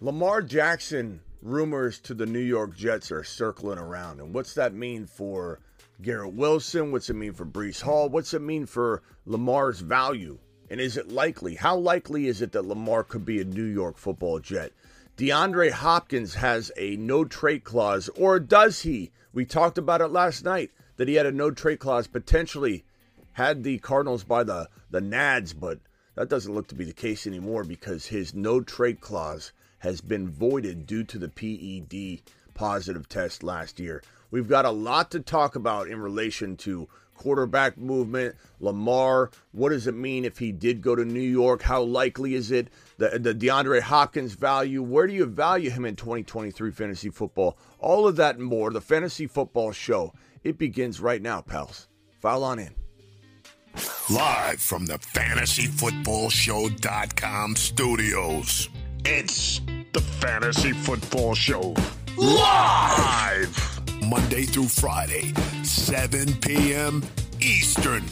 Lamar Jackson rumors to the New York Jets are circling around. And what's that mean for Garrett Wilson? What's it mean for Breece Hall? What's it mean for Lamar's value? And is it likely? How likely is it that Lamar could be a New York football Jet? DeAndre Hopkins has a no trade clause, or does he? We talked about it last night that he had a no trade clause, potentially had the Cardinals by the, the nads, but that doesn't look to be the case anymore because his no trade clause has been voided due to the PED positive test last year. We've got a lot to talk about in relation to quarterback movement, Lamar. What does it mean if he did go to New York? How likely is it? The, the DeAndre Hopkins value. Where do you value him in 2023 fantasy football? All of that and more. The Fantasy Football Show. It begins right now, pals. File on in. Live from the fantasyfootballshow.com studios. It's the Fantasy Football Show. Live! Monday through Friday, 7 p.m. Eastern.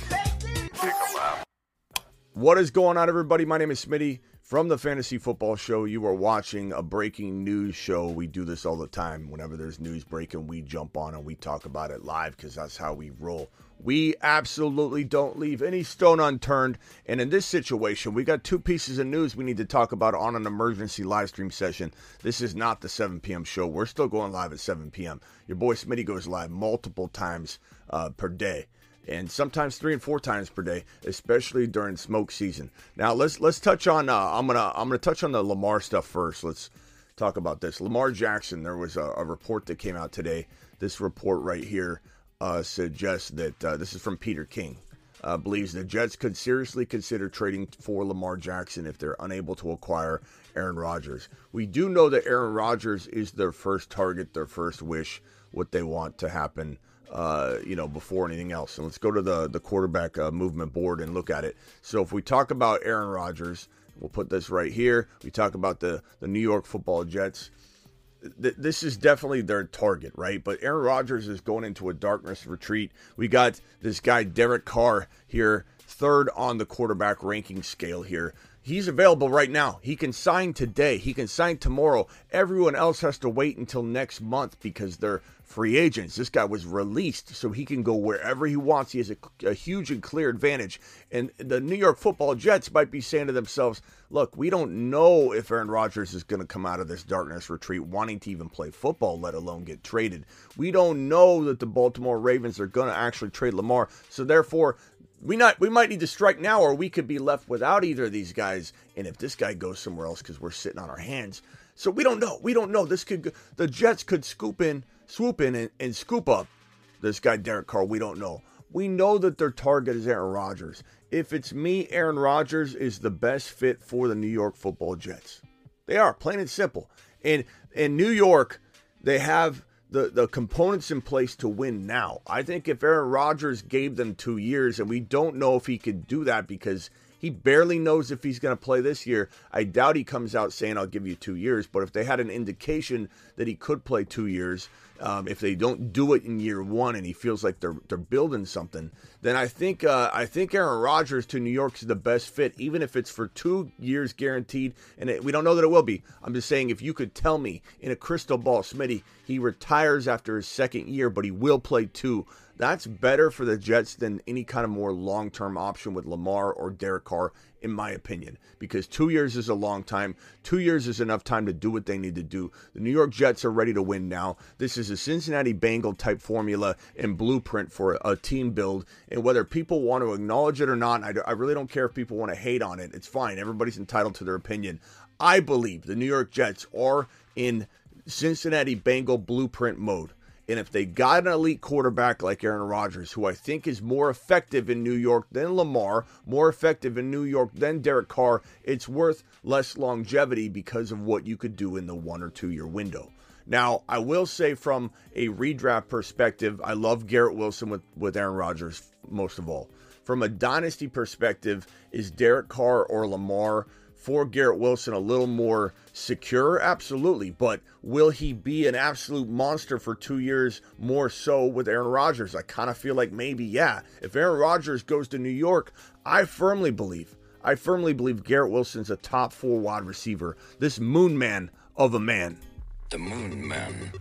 What is going on, everybody? My name is Smitty from the Fantasy Football Show. You are watching a breaking news show. We do this all the time. Whenever there's news breaking, we jump on and we talk about it live because that's how we roll. We absolutely don't leave any stone unturned. And in this situation, we got two pieces of news we need to talk about on an emergency live stream session. This is not the 7 p.m. show. We're still going live at 7 p.m. Your boy Smitty goes live multiple times uh, per day and sometimes three and four times per day, especially during smoke season. Now let's let's touch on. Uh, I'm gonna I'm gonna touch on the Lamar stuff first. Let's talk about this. Lamar Jackson. There was a, a report that came out today. This report right here uh, suggests that uh, this is from Peter King. Uh, believes the Jets could seriously consider trading for Lamar Jackson if they're unable to acquire Aaron Rodgers. We do know that Aaron Rodgers is their first target, their first wish, what they want to happen uh, you know, before anything else. And let's go to the the quarterback uh, movement board and look at it. So if we talk about Aaron Rodgers, we'll put this right here. We talk about the the New York Football Jets. Th- this is definitely their target, right? But Aaron Rodgers is going into a darkness retreat. We got this guy Derek Carr here, third on the quarterback ranking scale here. He's available right now. He can sign today. He can sign tomorrow. Everyone else has to wait until next month because they're free agents. This guy was released so he can go wherever he wants. He has a, a, huge and clear advantage. And the New York football Jets might be saying to themselves, look, we don't know if Aaron Rodgers is going to come out of this darkness retreat wanting to even play football, let alone get traded. We don't know that the Baltimore Ravens are going to actually trade Lamar. So therefore, we not we might need to strike now or we could be left without either of these guys and if this guy goes somewhere else because we're sitting on our hands so we don't know we don't know this could the jets could scoop in swoop in and, and scoop up this guy Derek Carr. We don't know. We know that their target is Aaron Rodgers. If it's me, Aaron Rodgers is the best fit for the New York Football Jets. They are plain and simple. And in New York, they have the the components in place to win now. I think if Aaron Rodgers gave them two years, and we don't know if he could do that because he barely knows if he's going to play this year. I doubt he comes out saying, I'll give you two years. But if they had an indication that he could play two years, um, if they don't do it in year one and he feels like they're they're building something, then I think uh, I think Aaron Rodgers to New York is the best fit, even if it's for two years guaranteed. And it, we don't know that it will be. I'm just saying, if you could tell me in a crystal ball, Smitty, he retires after his second year, but he will play two. That's better for the Jets than any kind of more long term option with Lamar or Derek Carr, in my opinion, because two years is a long time. Two years is enough time to do what they need to do. The New York Jets are ready to win now. This is a Cincinnati Bengal type formula and blueprint for a team build. And whether people want to acknowledge it or not, I, really don't care if people want to hate on it. It's fine. Everybody's entitled to their opinion. I believe the New York Jets are in Cincinnati Bengal blueprint mode And if they got an elite quarterback like Aaron Rodgers, who I think is more effective in New York than Lamar, more effective in New York than Derek Carr, it's worth less longevity because of what you could do in the one or two year window. Now, I will say from a redraft perspective, I love Garrett Wilson with, with Aaron Rodgers most of all. From a dynasty perspective, is Derek Carr or Lamar for Garrett Wilson a little more secure? Absolutely. But will he be an absolute monster for two years more so with Aaron Rodgers? I kind of feel like maybe, yeah. If Aaron Rodgers goes to New York, I firmly believe, I firmly believe Garrett Wilson's a top four wide receiver. This moon man of a man. The moon men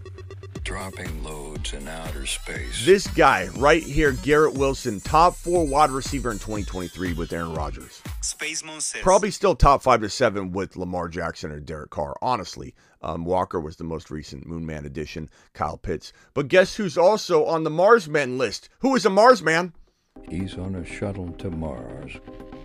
dropping loads in outer space. This guy right here, Garrett Wilson, top four wide receiver in 2023 with Aaron Rodgers. Space Moon says. Probably still top five to seven with Lamar Jackson or Derek Carr. Honestly, um, Walker was the most recent Moon Man addition. Kyle Pitts, but guess who's also on the Mars Men list? Who is a Marsman? He's on a shuttle to Mars.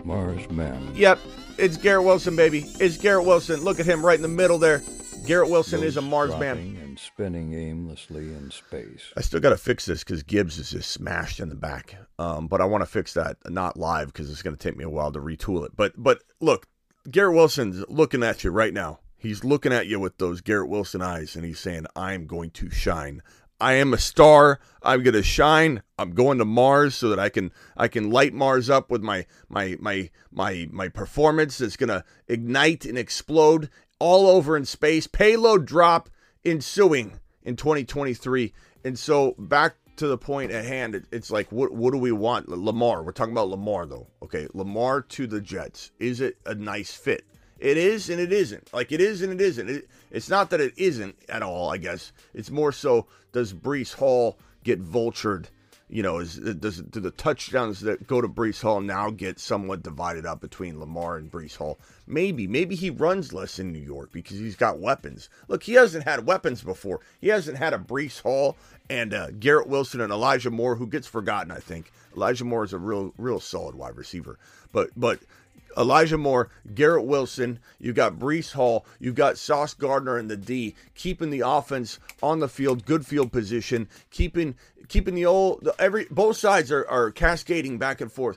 Mars man. Yep, it's Garrett Wilson, baby. It's Garrett Wilson. Look at him right in the middle there. Garrett Wilson is a Mars man. And spinning aimlessly in space. I still got to fix this because Gibbs is just smashed in the back. Um, but I want to fix that not live because it's going to take me a while to retool it. But but look, Garrett Wilson's looking at you right now. He's looking at you with those Garrett Wilson eyes, and he's saying, "I'm going to shine. I am a star. I'm going to shine. I'm going to Mars so that I can I can light Mars up with my my my my my performance that's going to ignite and explode all over in space. Payload drop ensuing in 2023. And so back to the point at hand, it's like what what do we want? Lamar. We're talking about Lamar though. Okay, Lamar to the Jets. Is it a nice fit? It is and it isn't. Like it is and it isn't. It, it's not that it isn't at all. I guess it's more so. Does Breece Hall get vultured? You know, is does do the touchdowns that go to Breece Hall now get somewhat divided up between Lamar and Breece Hall? Maybe, maybe he runs less in New York because he's got weapons. Look, he hasn't had weapons before. He hasn't had a Breece Hall and uh, Garrett Wilson and Elijah Moore, who gets forgotten. I think Elijah Moore is a real, real solid wide receiver, but but Elijah Moore, Garrett Wilson, you got Breece Hall, you got Sauce Gardner in the D, keeping the offense on the field, good field position, keeping keeping the old every both sides are, are cascading back and forth.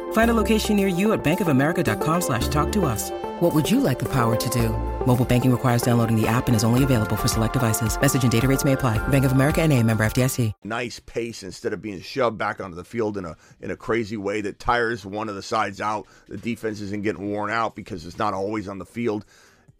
Find a location near you at bankofamerica.com slash talk to us. What would you like the power to do? Mobile banking requires downloading the app and is only available for select devices. Message and data rates may apply. Bank of America and a member FDIC. Nice pace instead of being shoved back onto the field in a in a crazy way that tires one of the sides out. The defense isn't getting worn out because it's not always on the field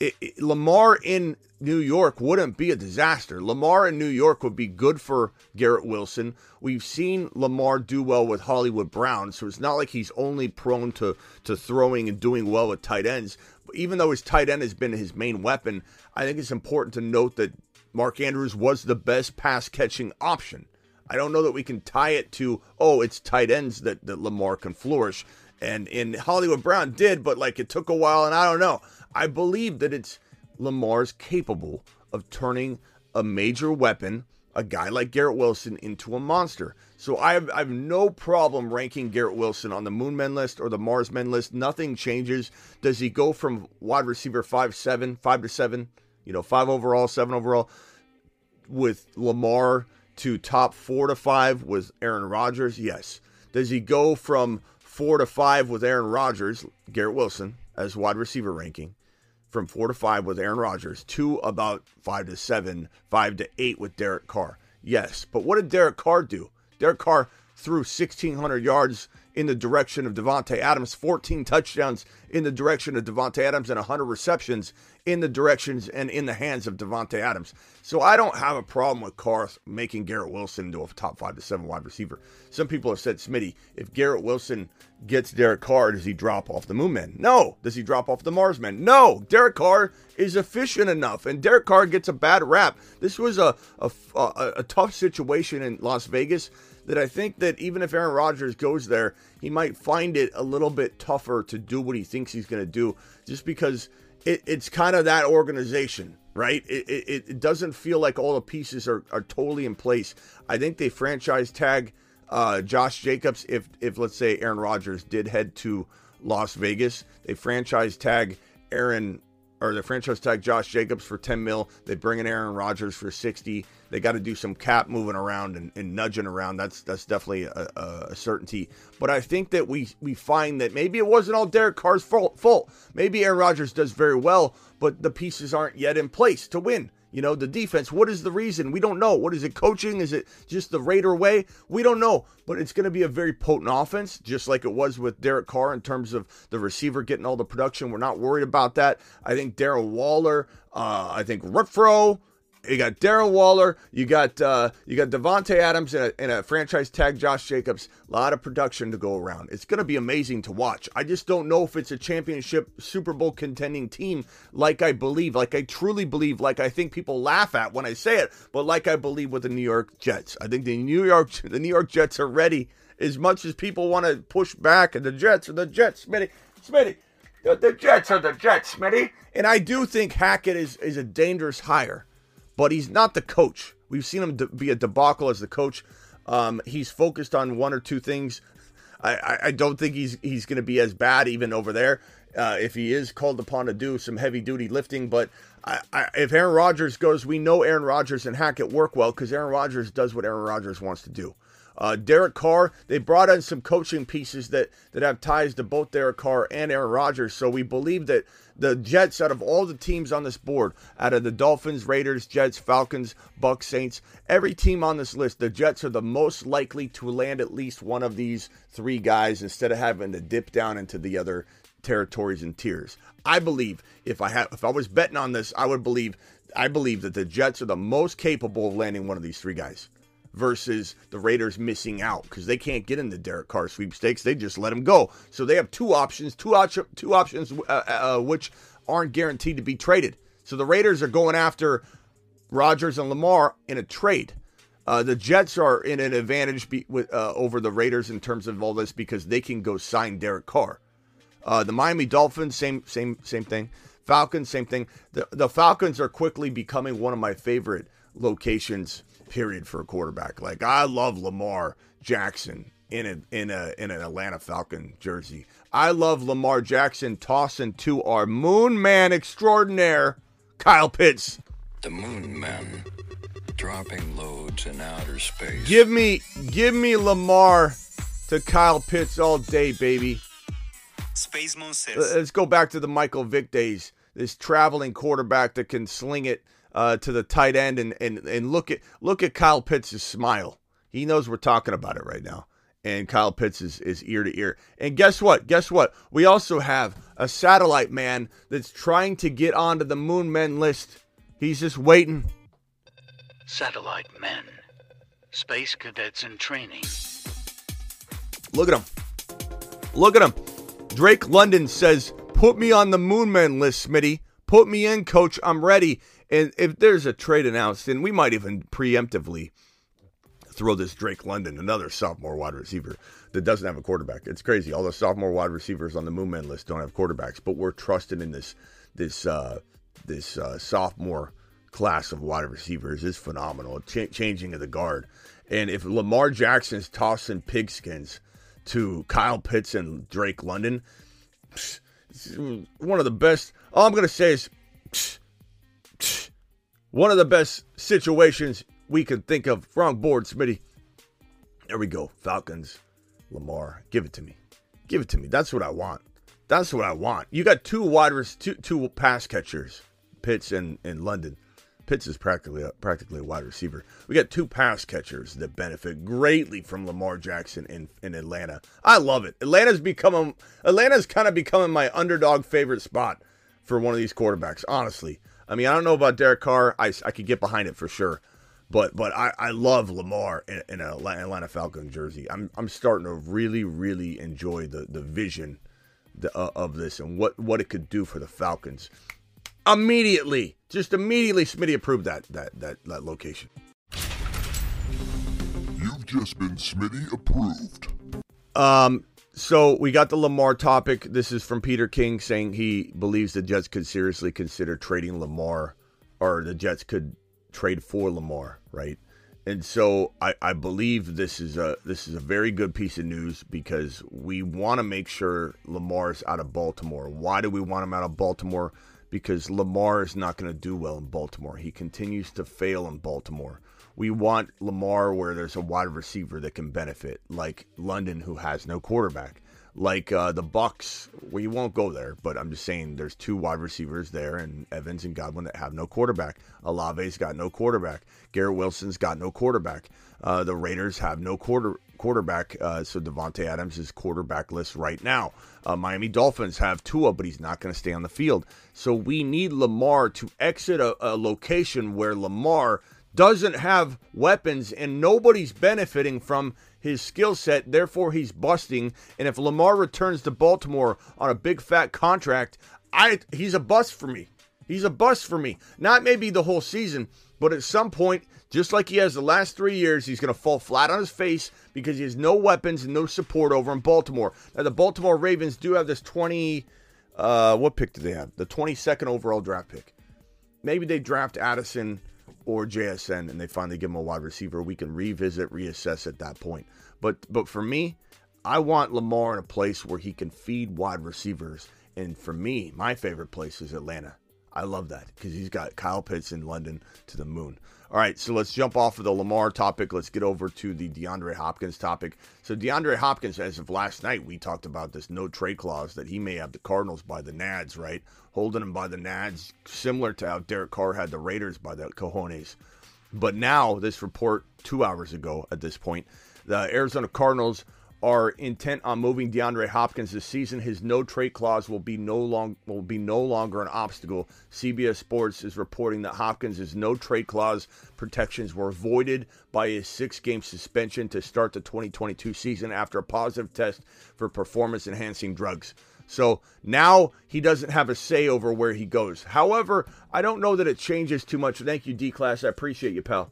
it, it, Lamar in New York wouldn't be a disaster. Lamar in New York would be good for Garrett Wilson. We've seen Lamar do well with Hollywood Brown, so it's not like he's only prone to, to throwing and doing well with tight ends. But even though his tight end has been his main weapon, I think it's important to note that Mark Andrews was the best pass catching option. I don't know that we can tie it to, oh, it's tight ends that, that Lamar can flourish. And in Hollywood Brown did, but like it took a while, and I don't know. I believe that it's Lamar's capable of turning a major weapon, a guy like Garrett Wilson, into a monster. So I have, I have no problem ranking Garrett Wilson on the Moon Men list or the Mars Men list. Nothing changes. Does he go from wide receiver five seven, five to seven, you know, five overall, seven overall, with Lamar to top four to five with Aaron Rodgers? Yes. Does he go from four to five with Aaron Rodgers, Garrett Wilson, as wide receiver ranking? From four to five with Aaron Rodgers to about five to seven, five to eight with Derek Carr. Yes, but what did Derek Carr do? Derek Carr threw 1,600 yards in the direction of Davante Adams, 14 touchdowns in the direction of Davante Adams, and 100 receptions in the directions and in the hands of Davante Adams. So I don't have a problem with Carr making Garrett Wilson into a top five to seven wide receiver. Some people have said, Smitty, if Garrett Wilson gets Derek Carr, does he drop off the Moon Men? No. Does he drop off the Mars Men? No. Derek Carr is efficient enough, and Derek Carr gets a bad rap. This was a, a, a, a tough situation in Las Vegas that I think that even if Aaron Rodgers goes there, he might find it a little bit tougher to do what he thinks he's going to do, just because it, it's kind of that organization, right? It, it, it doesn't feel like all the pieces are, are totally in place. I think they franchise tag uh, Josh Jacobs if if let's say Aaron Rodgers did head to Las Vegas, they franchise tag Aaron or the franchise tag Josh Jacobs for 10 mil. They bring in Aaron Rodgers for 60. They got to do some cap moving around and, and nudging around. That's that's definitely a, a, certainty. But I think that we we find that maybe it wasn't all Derek Carr's fault. fault. Maybe Aaron Rodgers does very well, but the pieces aren't yet in place to win. You know, the defense, what is the reason? We don't know. What is it, coaching? Is it just the Raider way? We don't know. But it's going to be a very potent offense, just like it was with Derek Carr in terms of the receiver getting all the production. We're not worried about that. I think Darren Waller, uh, I think Renfrow, you got Darren Waller, you got uh, you got Davante Adams and a, and a, franchise tag Josh Jacobs. A lot of production to go around. It's going to be amazing to watch. I just don't know if it's a championship Super Bowl contending team like I believe, like I truly believe, like I think people laugh at when I say it, but like I believe with the New York Jets. I think the New York the New York Jets are ready as much as people want to push back and the Jets are the Jets, Smitty, Smitty. The, the Jets are the Jets, Smitty. And I do think Hackett is, is a dangerous hire but he's not the coach. We've seen him be a debacle as the coach. Um, he's focused on one or two things. I, I, I don't think he's he's going to be as bad even over there uh, if he is called upon to do some heavy duty lifting. But I, I, if Aaron Rodgers goes, we know Aaron Rodgers and Hackett work well because Aaron Rodgers does what Aaron Rodgers wants to do. Uh, Derek Carr, they brought in some coaching pieces that that have ties to both Derek Carr and Aaron Rodgers. So we believe that the Jets, out of all the teams on this board, out of the Dolphins, Raiders, Jets, Falcons, Bucks, Saints, every team on this list, the Jets are the most likely to land at least one of these three guys instead of having to dip down into the other territories and tiers. I believe if I had if I was betting on this, I would believe I believe that the Jets are the most capable of landing one of these three guys versus the Raiders missing out because they can't get in the Derek Carr sweepstakes. They just let him go. So they have two options, two, op- two options uh, uh, uh, which aren't guaranteed to be traded. So the Raiders are going after Rodgers and Lamar in a trade. Uh, the Jets are in an advantage be, with, uh, over the Raiders in terms of all this because they can go sign Derek Carr. Uh, the Miami Dolphins, same same same thing. Falcons, same thing. The the Falcons are quickly becoming one of my favorite locations period for a quarterback. Like I love Lamar Jackson in a, in a in an Atlanta Falcon jersey. I love Lamar Jackson tossing to our Moon Man extraordinaire, Kyle Pitts. The Moon Man dropping loads in outer space. Give me give me Lamar to Kyle Pitts all day, baby. Space Moon says. Let's go back to the Michael Vick days. This traveling quarterback that can sling it uh, to the tight end and, and and look at look at Kyle Pitts' smile. He knows we're talking about it right now. And Kyle Pitts is, is ear to ear. And guess what? Guess what? We also have a satellite man that's trying to get onto the Moon Men list. He's just waiting. Satellite men. Space cadets in training. Look at him. Look at him. Drake London says, Put me on the Moon Men list, Smitty. Put me in, coach. I'm ready. And if there's a trade announced, and we might even preemptively throw this Drake London, another sophomore wide receiver that doesn't have a quarterback. It's crazy. All the sophomore wide receivers on the Moonman list don't have quarterbacks, but we're trusting in this this uh, this uh, sophomore class of wide receivers is phenomenal. Ch- changing of the guard, and if Lamar Jackson's tossing pigskins to Kyle Pitts and Drake London, one of the best. All I'm gonna say is one of the best situations we can think of. Wrong board, Smitty. There we go. Falcons, Lamar. Give it to me. Give it to me. That's what I want. That's what I want. You got two wide two two pass catchers, Pitts and, and London. Pitts is practically a, practically a wide receiver. We got two pass catchers that benefit greatly from Lamar Jackson in, in Atlanta. I love it. Atlanta's becoming Atlanta's kind of becoming my underdog favorite spot for one of these quarterbacks. Honestly, I mean, I don't know about Derek Carr. I, I could get behind it for sure. But but I, I love Lamar in, in an Atlanta Falcon jersey. I'm I'm starting to really really enjoy the the vision the, uh, of this and what what it could do for the Falcons. Immediately, just immediately, Smitty approved that that that that location. You've just been Smitty approved. Um, So we got the Lamar topic. This is from Peter King saying he believes the Jets could seriously consider trading Lamar, or the Jets could trade for Lamar, right? And so I, I believe this is a this is a very good piece of news because we want to make sure Lamar's out of Baltimore. Why do we want him out of Baltimore? Because Lamar is not going to do well in Baltimore. He continues to fail in Baltimore. We want Lamar where there's a wide receiver that can benefit, like London, who has no quarterback like uh, the Bucks. We won't go there, but I'm just saying there's two wide receivers there, and Evans and Godwin that have no quarterback. Olave's got no quarterback. Garrett Wilson's got no quarterback. Uh, the Raiders have no quarter quarterback, uh, so Davante Adams is quarterbackless right now. Uh, Miami Dolphins have Tua, but he's not going to stay on the field. So we need Lamar to exit a, a location where Lamar doesn't have weapons and nobody's benefiting from his skill set. Therefore, he's busting. And if Lamar returns to Baltimore on a big fat contract, I he's a bust for me. He's a bust for me. Not maybe the whole season, but at some point, just like he has the last three years, he's going to fall flat on his face because he has no weapons and no support over in Baltimore. Now, the Baltimore Ravens do have this 20. Uh, what pick do they have? The 22nd overall draft pick. Maybe they draft Addison or JSN and they finally give him a wide receiver, we can revisit, reassess at that point. But but for me, I want Lamar in a place where he can feed wide receivers. And for me, my favorite place is Atlanta. I love that because he's got Kyle Pitts in London to the moon. All right, so let's jump off of the Lamar topic. Let's get over to the DeAndre Hopkins topic. So, DeAndre Hopkins, as of last night, we talked about this no trade clause that he may have the Cardinals by the Nads, right? Holding him by the Nads, similar to how Derek Carr had the Raiders by the Cojones. But now, this report two hours ago at this point, the Arizona Cardinals are intent on moving DeAndre Hopkins this season. His no trade clause will be no long will be no longer an obstacle. CBS Sports is reporting that Hopkins' no trade clause protections were voided by his six game suspension to start the 2022 season after a positive test for performance enhancing drugs. So now he doesn't have a say over where he goes. However, I don't know that it changes too much. Thank you, D Class. I appreciate you, pal.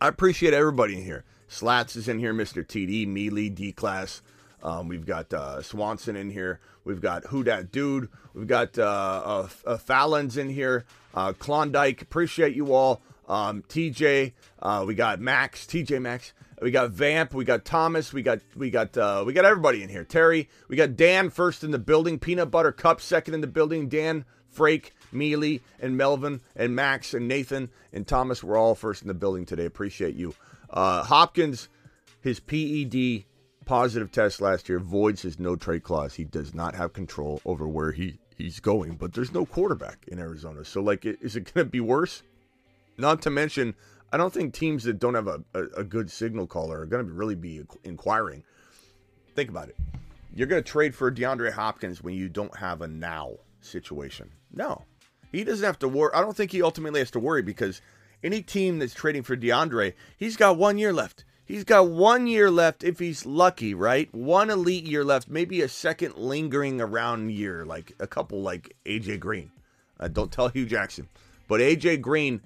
I appreciate everybody in here. Slats is in here, Mr. TD, Mealy, D Class. Um, we've got uh, Swanson in here. We've got Who Dat Dude. We've got uh, uh, uh Fallon's in here. Uh, Klondike. Appreciate you all. Um, TJ. Uh, we got Max. TJ Max. We got Vamp. We got Thomas. We got we got uh, we got everybody in here. Terry. We got Dan first in the building. Peanut Butter Cup second in the building. Dan Frake, Mealy, and Melvin, and Max, and Nathan, and Thomas were all first in the building today. Appreciate you. Uh, Hopkins, his PED positive test last year voids his no trade clause. He does not have control over where he, he's going, but there's no quarterback in Arizona. So, like, is it going to be worse? Not to mention, I don't think teams that don't have a, a, a good signal caller are going to really be inquiring. Think about it. You're going to trade for DeAndre Hopkins when you don't have a now situation. No. He doesn't have to worry. I don't think he ultimately has to worry because any team that's trading for DeAndre, he's got one year left. He's got one year left if he's lucky, right? One elite year left, maybe a second lingering around year, like a couple like AJ Green. Uh, don't tell Hue Jackson, but AJ Green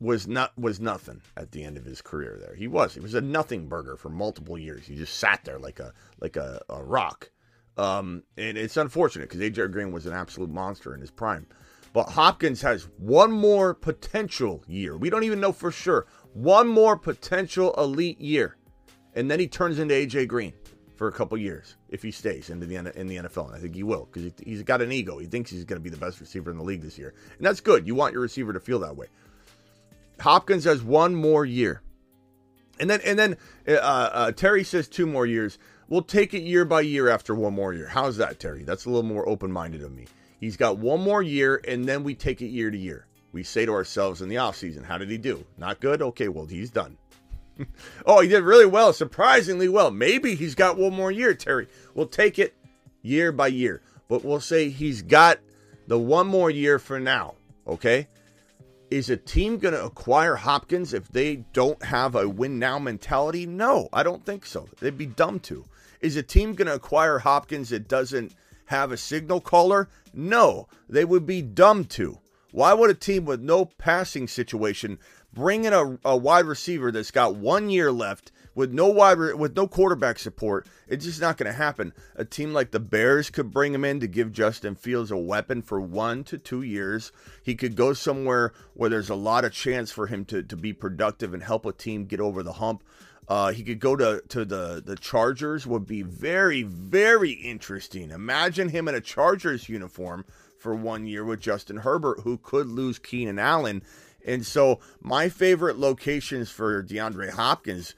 was not was nothing at the end of his career. There, he was. He was a nothing burger for multiple years. He just sat there like a like a, a rock. Um, and it's unfortunate because AJ Green was an absolute monster in his prime. But Hopkins has one more potential year. We don't even know for sure. One more potential elite year. And then he turns into AJ Green for a couple years if he stays into the in the NFL. And I think he will because he's got an ego. He thinks he's going to be the best receiver in the league this year, and that's good. You want your receiver to feel that way. Hopkins has one more year, and then and then uh, uh, Terry says two more years. We'll take it year by year after one more year. How's that, Terry? That's a little more open minded of me. He's got one more year, and then we take it year to year. We say to ourselves in the offseason, how did he do? Not good? Okay, well, he's done. oh, he did really well, surprisingly well. Maybe he's got one more year, Terry. We'll take it year by year, but we'll say he's got the one more year for now, okay? Is a team going to acquire Hopkins if they don't have a win now mentality? No, I don't think so. They'd be dumb to. Is a team going to acquire Hopkins that doesn't have a signal caller? No, they would be dumb to. Why would a team with no passing situation bring in a, a wide receiver that's got one year left with no wide with no quarterback support, it's just not going to happen. A team like the Bears could bring him in to give Justin Fields a weapon for one to two years. He could go somewhere where there's a lot of chance for him to to be productive and help a team get over the hump. Uh, he could go to, to the, the Chargers, would be very, very interesting. Imagine him in a Chargers uniform for one year with Justin Herbert, who could lose Keenan Allen. And so, my favorite locations for DeAndre Hopkins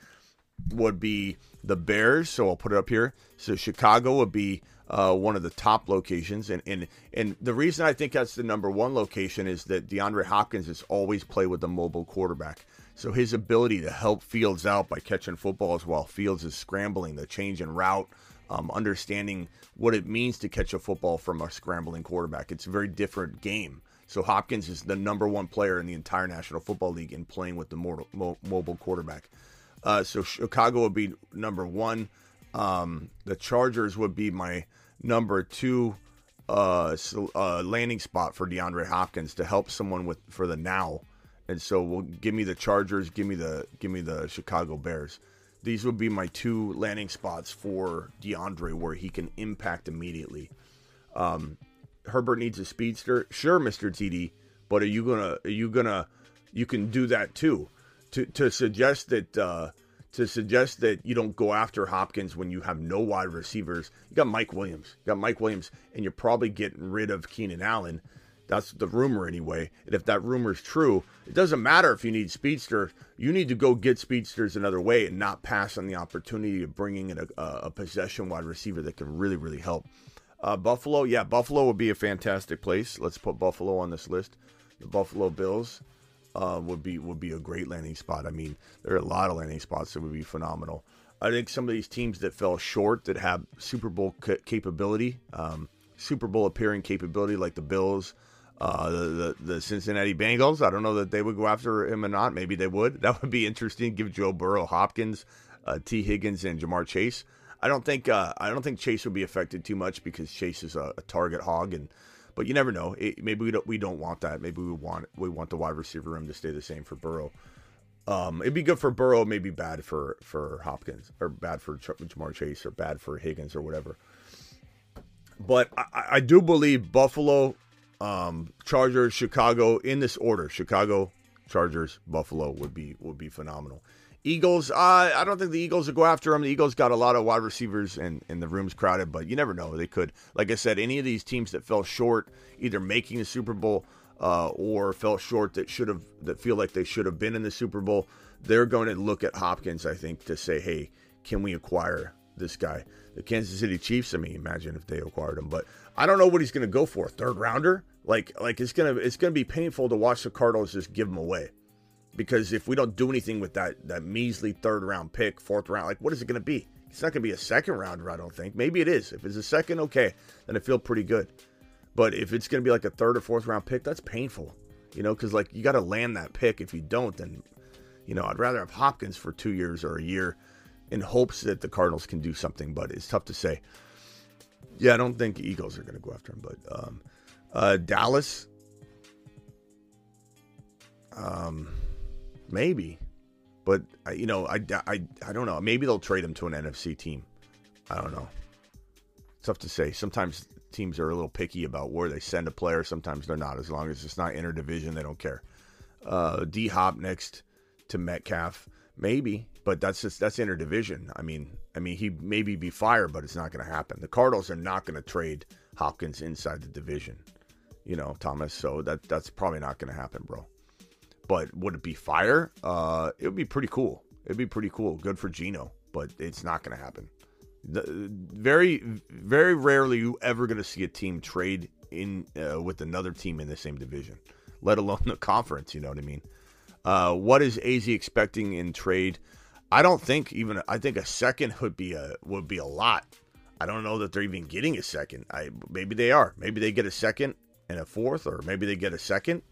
would be the Bears. So, I'll put it up here. So, Chicago would be uh, one of the top locations. And, and, and the reason I think that's the number one location is that DeAndre Hopkins has always played with a mobile quarterback. So his ability to help Fields out by catching footballs while Fields is scrambling, the change in route, um, understanding what it means to catch a football from a scrambling quarterback. It's a very different game. So Hopkins is the number one player in the entire National Football League in playing with the mo- mo- mobile quarterback. Uh, so Chicago would be number one. Um, the Chargers would be my number two uh, uh, landing spot for DeAndre Hopkins to help someone with for the now and so we'll give me the Chargers, give me the give me the Chicago Bears. These would be my two landing spots for DeAndre where he can impact immediately. Um, Herbert needs a speedster, sure, Mister TD, but are you gonna are you gonna you can do that too? To to suggest that uh, to suggest that you don't go after Hopkins when you have no wide receivers, you got Mike Williams, you got Mike Williams, and you're probably getting rid of Keenan Allen that's the rumor anyway. And if that rumor is true, it doesn't matter if you need speedster. You need to go get speedsters another way and not pass on the opportunity of bringing in a, a possession wide receiver that can really, really help. Uh, Buffalo, yeah, Buffalo would be a fantastic place. Let's put Buffalo on this list. The Buffalo Bills uh, would be would be a great landing spot. I mean, there are a lot of landing spots that would be phenomenal. I think some of these teams that fell short that have Super Bowl capability, um, Super Bowl appearing capability, like the Bills, uh, the, the, the Cincinnati Bengals. I don't know that they would go after him or not. Maybe they would. That would be interesting. Give Joe Burrow, Hopkins, uh, Tee Higgins, and Ja'Marr Chase. I don't think uh, I don't think Chase would be affected too much because Chase is a, a target hog, and but you never know. It, maybe we don't we don't want that. Maybe we want we want the wide receiver room to stay the same for Burrow. Um, it'd be good for Burrow, maybe bad for for Hopkins, or bad for Ja'Marr Chase, or bad for Higgins, or whatever. But I, I do believe Buffalo um, Chargers, Chicago in this order. Chicago, Chargers, Buffalo would be would be phenomenal. Eagles, uh, I don't think the Eagles will go after them. The Eagles got a lot of wide receivers and, and the room's crowded, but you never know. They could, like I said, any of these teams that fell short, either making the Super Bowl uh, or fell short that should have that feel like they should have been in the Super Bowl, they're going to look at Hopkins, I think, to say, hey, can we acquire this guy? The Kansas City Chiefs, I mean, imagine if they acquired him, but I don't know what he's going to go for. Third rounder? Like like it's gonna it's gonna be painful to watch the Cardinals just give him away, because if we don't do anything with that that measly third round pick, fourth round, like what is it gonna be? It's not gonna be a second rounder, I don't think. Maybe it is. If it's a second, okay, then I feel pretty good. But if it's gonna be like a third or fourth round pick, that's painful, you know, because like you got to land that pick. If you don't, then you know I'd rather have Hopkins for two years or a year in hopes that the Cardinals can do something. But it's tough to say. Yeah, I don't think Eagles are going to go after him, but um, uh, Dallas, um, maybe, but you know, I, I, I don't know. Maybe they'll trade him to an NFC team. I don't know. tough to say. Sometimes teams are a little picky about where they send a player. Sometimes they're not. As long as it's not interdivision, they don't care. Uh, D Hop next to Metcalf, maybe, but that's just that's interdivision. I mean, I mean he maybe be fired, but it's not going to happen. The Cardinals are not going to trade Hopkins inside the division you know, Thomas. So that that's probably not going to happen, bro. But would it be fire? Uh, it would be pretty cool. It'd be pretty cool. Good for Geno, but it's not going to happen. The, very, very rarely you ever going to see a team trade in uh, with another team in the same division, let alone the conference. You know what I mean? Uh, what is AZ expecting in trade? I don't think even. I think a second would be a would be a lot. I don't know that they're even getting a second. I maybe they are. Maybe they get a second and a fourth, or maybe they get a second.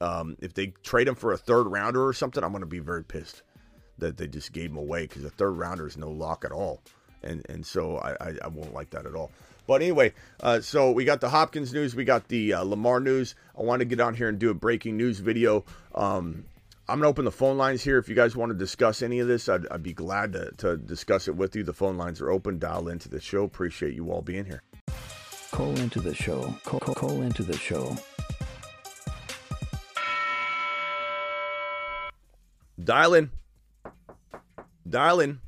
Um, if they trade him for a third rounder or something, I'm going to be very pissed that they just gave him away because a third rounder is no lock at all, and and so I, I, I won't like that at all. But anyway, uh, so we got the Hopkins news, we got the uh, Lamar news. I want to get on here and do a breaking news video. Um, I'm gonna open the phone lines here. If you guys want to discuss any of this, I'd, I'd be glad to, to discuss it with you. The phone lines are open. Dial into the show. Appreciate you all being here. Call into the show. Call, call, call into the show. Dial in. Dial in.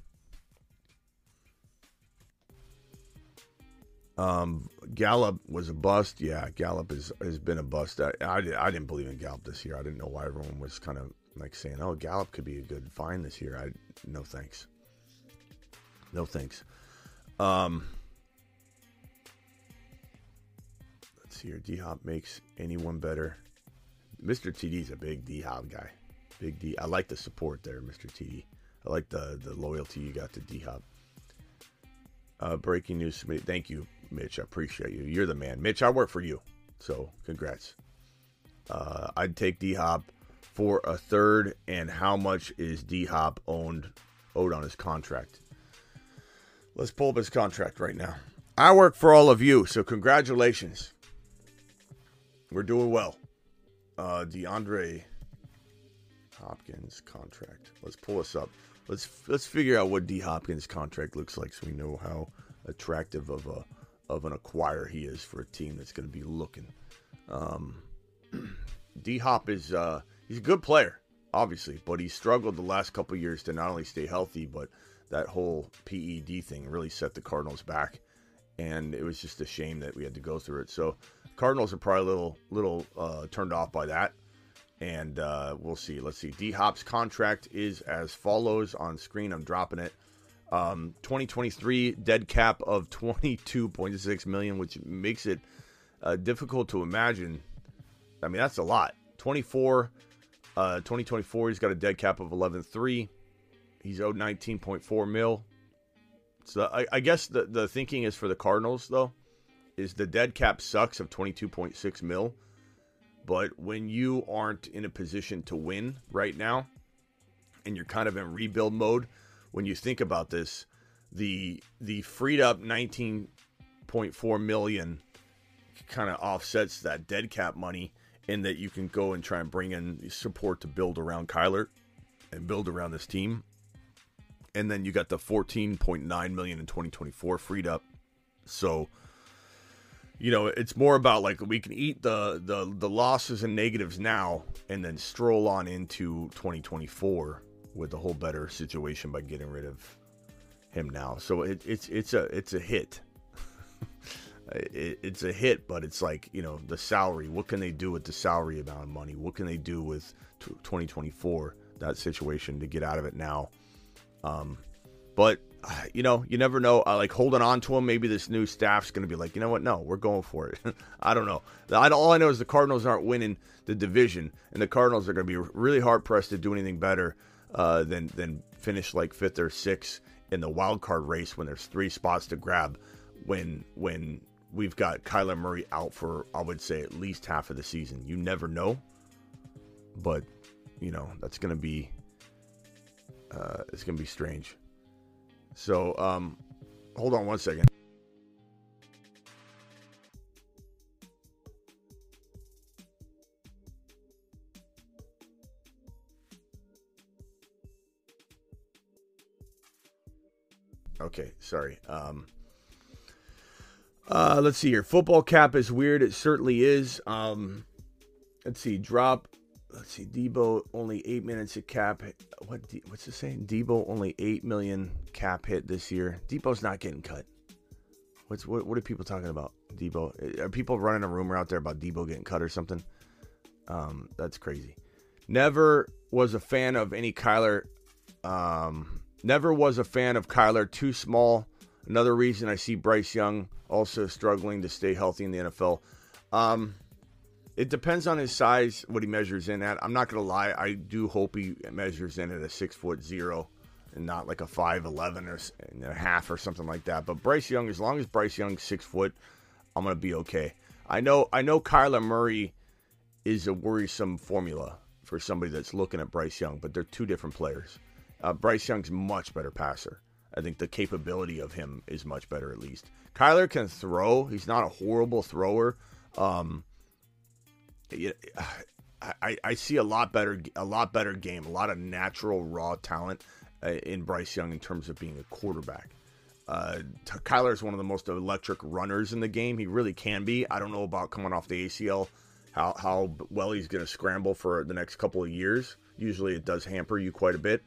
Um, Gallup was a bust. Yeah, Gallup is, has been a bust. I, I, I didn't believe in Gallup this year. I didn't know why everyone was kind of like saying, "Oh, Gallup could be a good find this year." I no thanks. No thanks. Um, let's see here. D Hop makes anyone better. Mr. TD's a big D Hop guy. Big D. I like the support there, Mr. TD. I like the the loyalty you got to D Hop. Uh, breaking news. Thank you, Mitch. I appreciate you. You're the man, Mitch. I work for you, so congrats. Uh, I'd take D Hop for a third. And how much is D Hop owned owed on his contract? Let's pull up his contract right now. I work for all of you, so congratulations. We're doing well. Uh, DeAndre Hopkins contract. Let's pull this up. Let's let's figure out what D Hopkins contract looks like, so we know how attractive of a of an acquire he is for a team that's going to be looking. Um, D Hop is uh, he's a good player, obviously, but he struggled the last couple years to not only stay healthy, but that whole PED thing really set the Cardinals back, and it was just a shame that we had to go through it. So Cardinals are probably a little little uh, turned off by that and uh, we'll see. Let's see. D Hop's contract is as follows on screen. I'm dropping it. Um, 2023 dead cap of 22.6 million, which makes it uh, difficult to imagine. I mean, that's a lot. 24, uh, 2024, he's got a dead cap of 11.3. He's owed 19.4 mil. So I, I guess the, the thinking is for the Cardinals, though, is the dead cap sucks of 22.6 mil but when you aren't in a position to win right now and you're kind of in rebuild mode, when you think about this, the the freed up 19.4 million kind of offsets that dead cap money in that you can go and try and bring in support to build around Kyler and build around this team. And then you got the 14.9 million in 2024 freed up. So you know, it's more about like we can eat the the the losses and negatives now, and then stroll on into 2024 with a whole better situation by getting rid of him now. So it, it's it's a it's a hit. it, it's a hit, but it's like you know the salary. What can they do with the salary amount of money? What can they do with 2024 that situation to get out of it now? Um, but you know, you never know. I like holding on to him. Maybe this new staff's going to be like, you know what? No, we're going for it. I don't know. I, all I know is the Cardinals aren't winning the division, and the Cardinals are going to be really hard pressed to do anything better uh, than than finish like fifth or sixth in the wild card race when there's three spots to grab. When when we've got Kyler Murray out for I would say at least half of the season. You never know, but you know that's going to be uh, it's going to be strange. So, um, hold on one second. Okay, sorry. Um, uh, let's see here. Football cap is weird. It certainly is. Um, let's see. Drop let's see, Deebo only eight minutes of cap. What what's it saying? Deebo only eight million cap hit this year. Deebo's not getting cut. What's what? What are people talking about? Deebo? Are people running a rumor out there about Deebo getting cut or something? Um, that's crazy. Never was a fan of any Kyler. Um, never was a fan of Kyler. Too small. Another reason I see Bryce Young also struggling to stay healthy in the NFL. Um, it depends on his size, what he measures in at. I'm not gonna lie, I do hope he measures in at a six foot zero and not like a five eleven or and a half or something like that. But Bryce Young, as long as Bryce Young's six foot, I'm gonna be okay. I know I know Kyler Murray is a worrisome formula for somebody that's looking at Bryce Young, but they're two different players. Uh, Bryce Young's much better passer. I think the capability of him is much better, at least. Kyler can throw. He's not a horrible thrower. Um, I, I see a lot better a lot better game, a lot of natural raw talent uh, in Bryce Young in terms of being a quarterback. Uh, Kyler is one of the most electric runners in the game. He really can be. I don't know about coming off the ACL, how how well he's going to scramble for the next couple of years. Usually, it does hamper you quite a bit.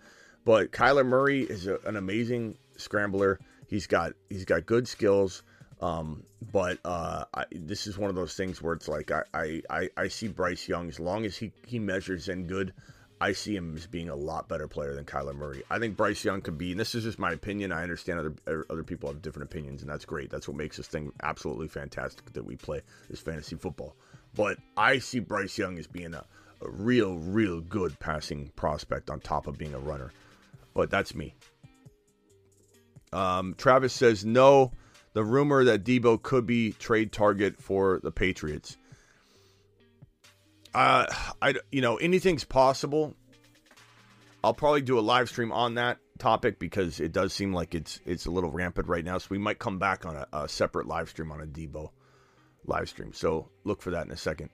But Kyler Murray is a, an amazing scrambler. He's got he's got good skills. Um, but uh, I, this is one of those things where it's like I, I, I see Bryce Young as long as he, he measures in good, I see him as being a lot better player than Kyler Murray. I think Bryce Young could be, and this is just my opinion. I understand other er, other people have different opinions, and that's great. That's what makes this thing absolutely fantastic that we play this fantasy football. But I see Bryce Young as being a, a real, real good passing prospect on top of being a runner. But that's me. Um, Travis says no the rumor that Deebo could be trade target for the Patriots. Uh, I you know anything's possible. I'll probably do a live stream on that topic because it does seem like it's it's a little rampant right now. So we might come back on a, a separate live stream on a Deebo live stream. So look for that in a second.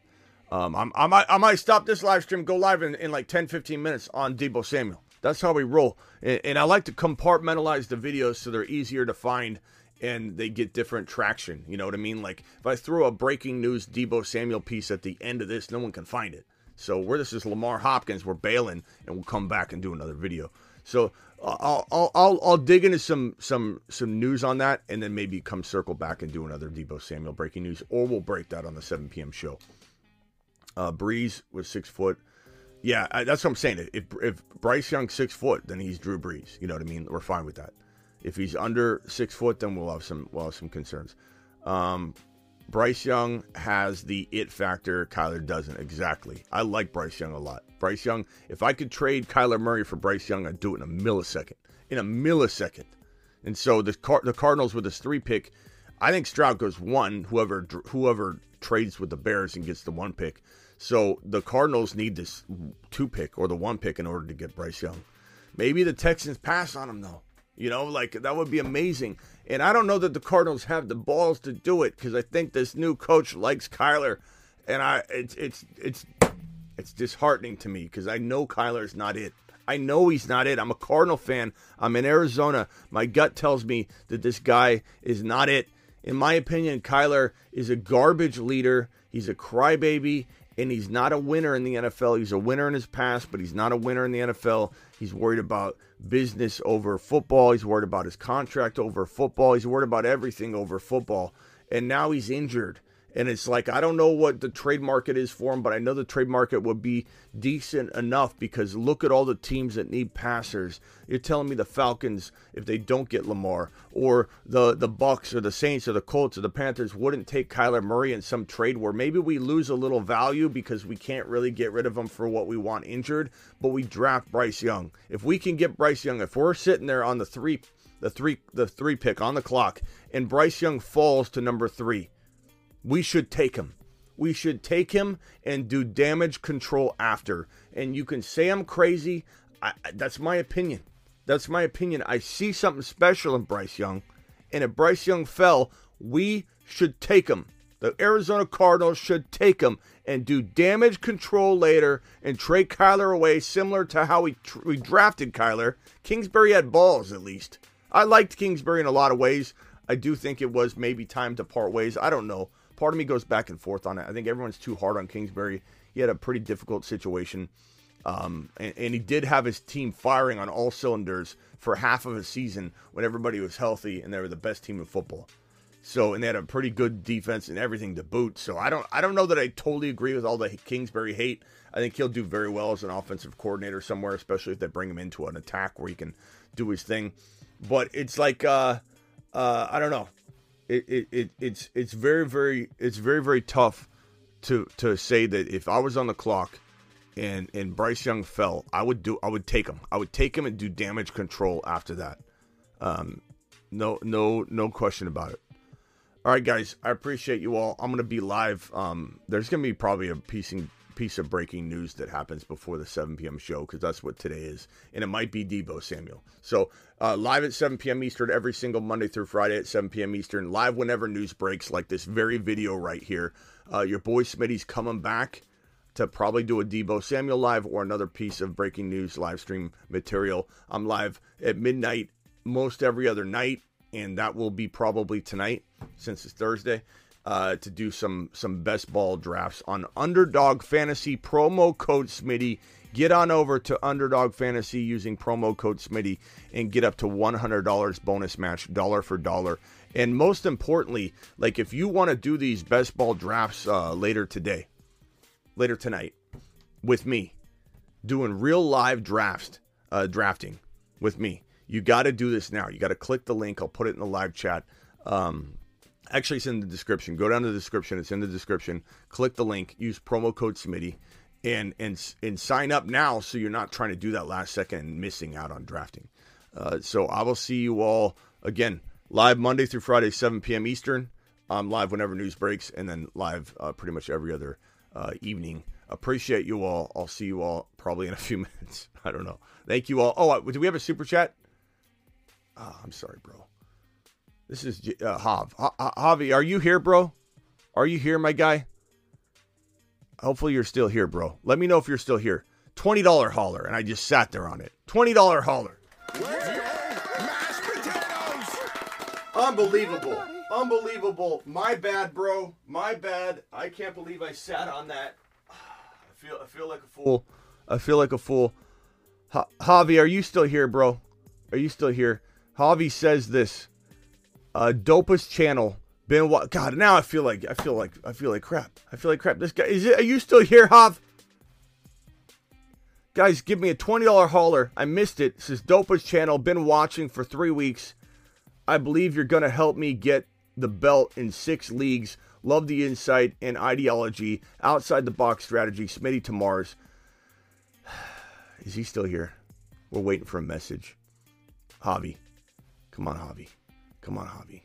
Um, I'm, I might I might stop this live stream, go live in, in like 10, 15 minutes on Deebo Samuel. That's how we roll. And, and I like to compartmentalize the videos so they're easier to find and they get different traction. You know what I mean? Like if I throw a breaking news Deebo Samuel piece at the end of this, no one can find it. So where this is Lamar Hopkins, we're bailing, and we'll come back and do another video. So uh, I'll I'll I'll, I'll dig into some some some news on that, and then maybe come circle back and do another Deebo Samuel breaking news, or we'll break that on the 7 p.m. show. Uh, Brees was six foot. Yeah, I, that's what I'm saying. If if Bryce Young six foot, then he's Drew Brees. You know what I mean? We're fine with that. If he's under six foot, then we'll have some we'll have some concerns. Um, Bryce Young has the it factor. Kyler doesn't exactly. I like Bryce Young a lot. Bryce Young. If I could trade Kyler Murray for Bryce Young, I'd do it in a millisecond. In a millisecond. And so the Car- the Cardinals with this three pick, I think Stroud goes one. Whoever whoever trades with the Bears and gets the one pick. So the Cardinals need this two pick or the one pick in order to get Bryce Young. Maybe the Texans pass on him though. You know, like that would be amazing. And I don't know that the Cardinals have the balls to do it because I think this new coach likes Kyler, and I it's it's it's it's disheartening to me because I know Kyler's not it. I know he's not it. I'm a Cardinal fan. I'm in Arizona. My gut tells me that this guy is not it. In my opinion, Kyler is a garbage leader. He's a crybaby and he's not a winner in the NFL. He's a winner in his past, but he's not a winner in the NFL. He's worried about business over football. He's worried about his contract over football. He's worried about everything over football. And now he's injured. And it's like, I don't know what the trade market is for him, but I know the trade market would be decent enough because look at all the teams that need passers. You're telling me the Falcons, if they don't get Lamar, or the, the Bucks or the Saints or the Colts or the Panthers wouldn't take Kyler Murray in some trade where maybe we lose a little value because we can't really get rid of him for what we want injured, but we draft Bryce Young. If we can get Bryce Young, if we're sitting there on the three the three the three pick on the clock and Bryce Young falls to number three we should take him. We should take him and do damage control after. And you can say I'm crazy. I, that's my opinion. That's my opinion. I see something special in Bryce Young. And if Bryce Young fell, we should take him. The Arizona Cardinals should take him and do damage control later and trade Kyler away, similar to how we, tr- we drafted Kyler. Kingsbury had balls, at least. I liked Kingsbury in a lot of ways. I do think it was maybe time to part ways. I don't know part of me goes back and forth on it. I think everyone's too hard on Kingsbury. He had a pretty difficult situation. Um, and, and, he did have his team firing on all cylinders for half of a season when everybody was healthy and they were the best team in football. So and they had a pretty good defense and everything to boot. So I don't I don't know that I totally agree with all the Kingsbury hate. I think he'll do very well as an offensive coordinator somewhere, especially if they bring him into an attack where he can do his thing. But it's like uh, uh, I don't know it, it, it it's it's very very it's very very tough to to say that if I was on the clock and and Bryce Young fell, I would do I would take him. I would take him and do damage control after that. Um, no no no question about it. All right, guys, I appreciate you all. I'm gonna be live. Um, there's gonna be probably a piecing piece of breaking news that happens before the 7 p.m. show because that's what today is. And it might be Deebo Samuel. So, uh, live at 7 p.m. Eastern every single Monday through Friday at 7 p.m. Eastern. Live whenever news breaks, like this very video right here. Uh, your boy Smitty's coming back. to probably do a Deebo Samuel live or another piece of breaking news live stream material. I'm live at midnight most every other night, and that will be probably tonight since it's Thursday. Uh, to do some some best ball drafts on Underdog Fantasy promo code Smitty. Get on over to Underdog Fantasy using promo code Smitty and get up to $100 bonus match, dollar for dollar. And most importantly, like if you want to do these best ball drafts uh, later today, later tonight, with me, doing real live drafts, uh, drafting with me, you got to do this now. You got to click the link. I'll put it in the live chat. Um, actually, it's in the description. Go down to the description. It's in the description. Click the link. Use promo code Smitty and and and sign up now so you're not trying to do that last second and missing out on drafting. Uh, so I will see you all again live Monday through Friday, 7 p.m. Eastern. I'm live whenever news breaks, and then live uh, pretty much every other uh, evening. Appreciate you all. I'll see you all probably in a few minutes. I don't know. Thank you all. Oh, uh, do we have a super chat? Oh, I'm sorry, bro. This is uh, Hav. Javi, are you here, bro? Are you here, my guy? Hopefully you're still here, bro. Let me know if you're still here. $20 hauler, and I just sat there on it. $20 hauler. Unbelievable. Unbelievable. My bad, bro. My bad. I can't believe I sat on that. I feel I feel like a fool. I feel like a fool. Ha- Javi, are you still here, bro? Are you still here? Javi says this. Uh, dopest channel been what? God, now I feel like I feel like I feel like crap. I feel like crap. This guy is it? Are you still here, Hav? Guys, give me a twenty dollar hauler. I missed it. This is Dopa's channel. Been watching for three weeks. I believe you're gonna help me get the belt in six leagues. Love the insight and ideology, outside the box strategy. Smitty to Mars. Is he still here? We're waiting for a message. Javi, come on, Javi. Come on, Javi.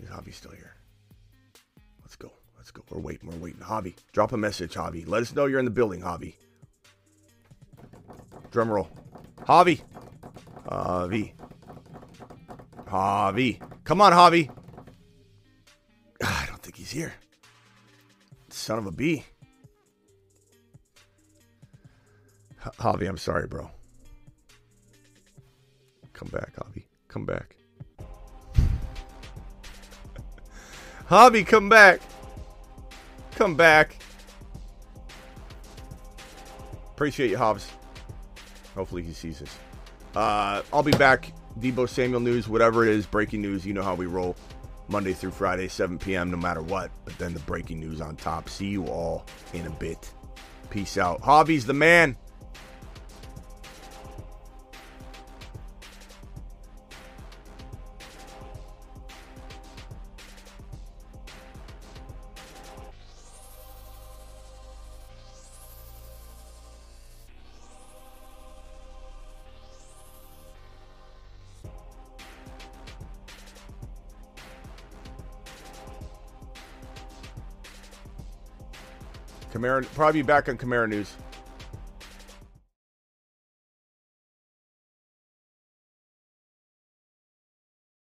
Is Javi still here? Let's go. Let's go. We're waiting. We're waiting. Javi, drop a message, Javi. Let us know you're in the building, Javi. Drum roll. Javi. Javi. Javi. Come on, Javi. Ah, I don't think he's here. Son of a bee. Javi, I'm sorry, bro. Come back, Javi. Come back. Javi, come back. Come back. Appreciate you, Hobbs. Hopefully he sees this. Uh, I'll be back. Deebo Samuel news, whatever it is, breaking news. You know how we roll. Monday through Friday, 7 p.m., no matter what. But then the breaking news on top. See you all in a bit. Peace out. Javi's the man. Probably back on Kamara news.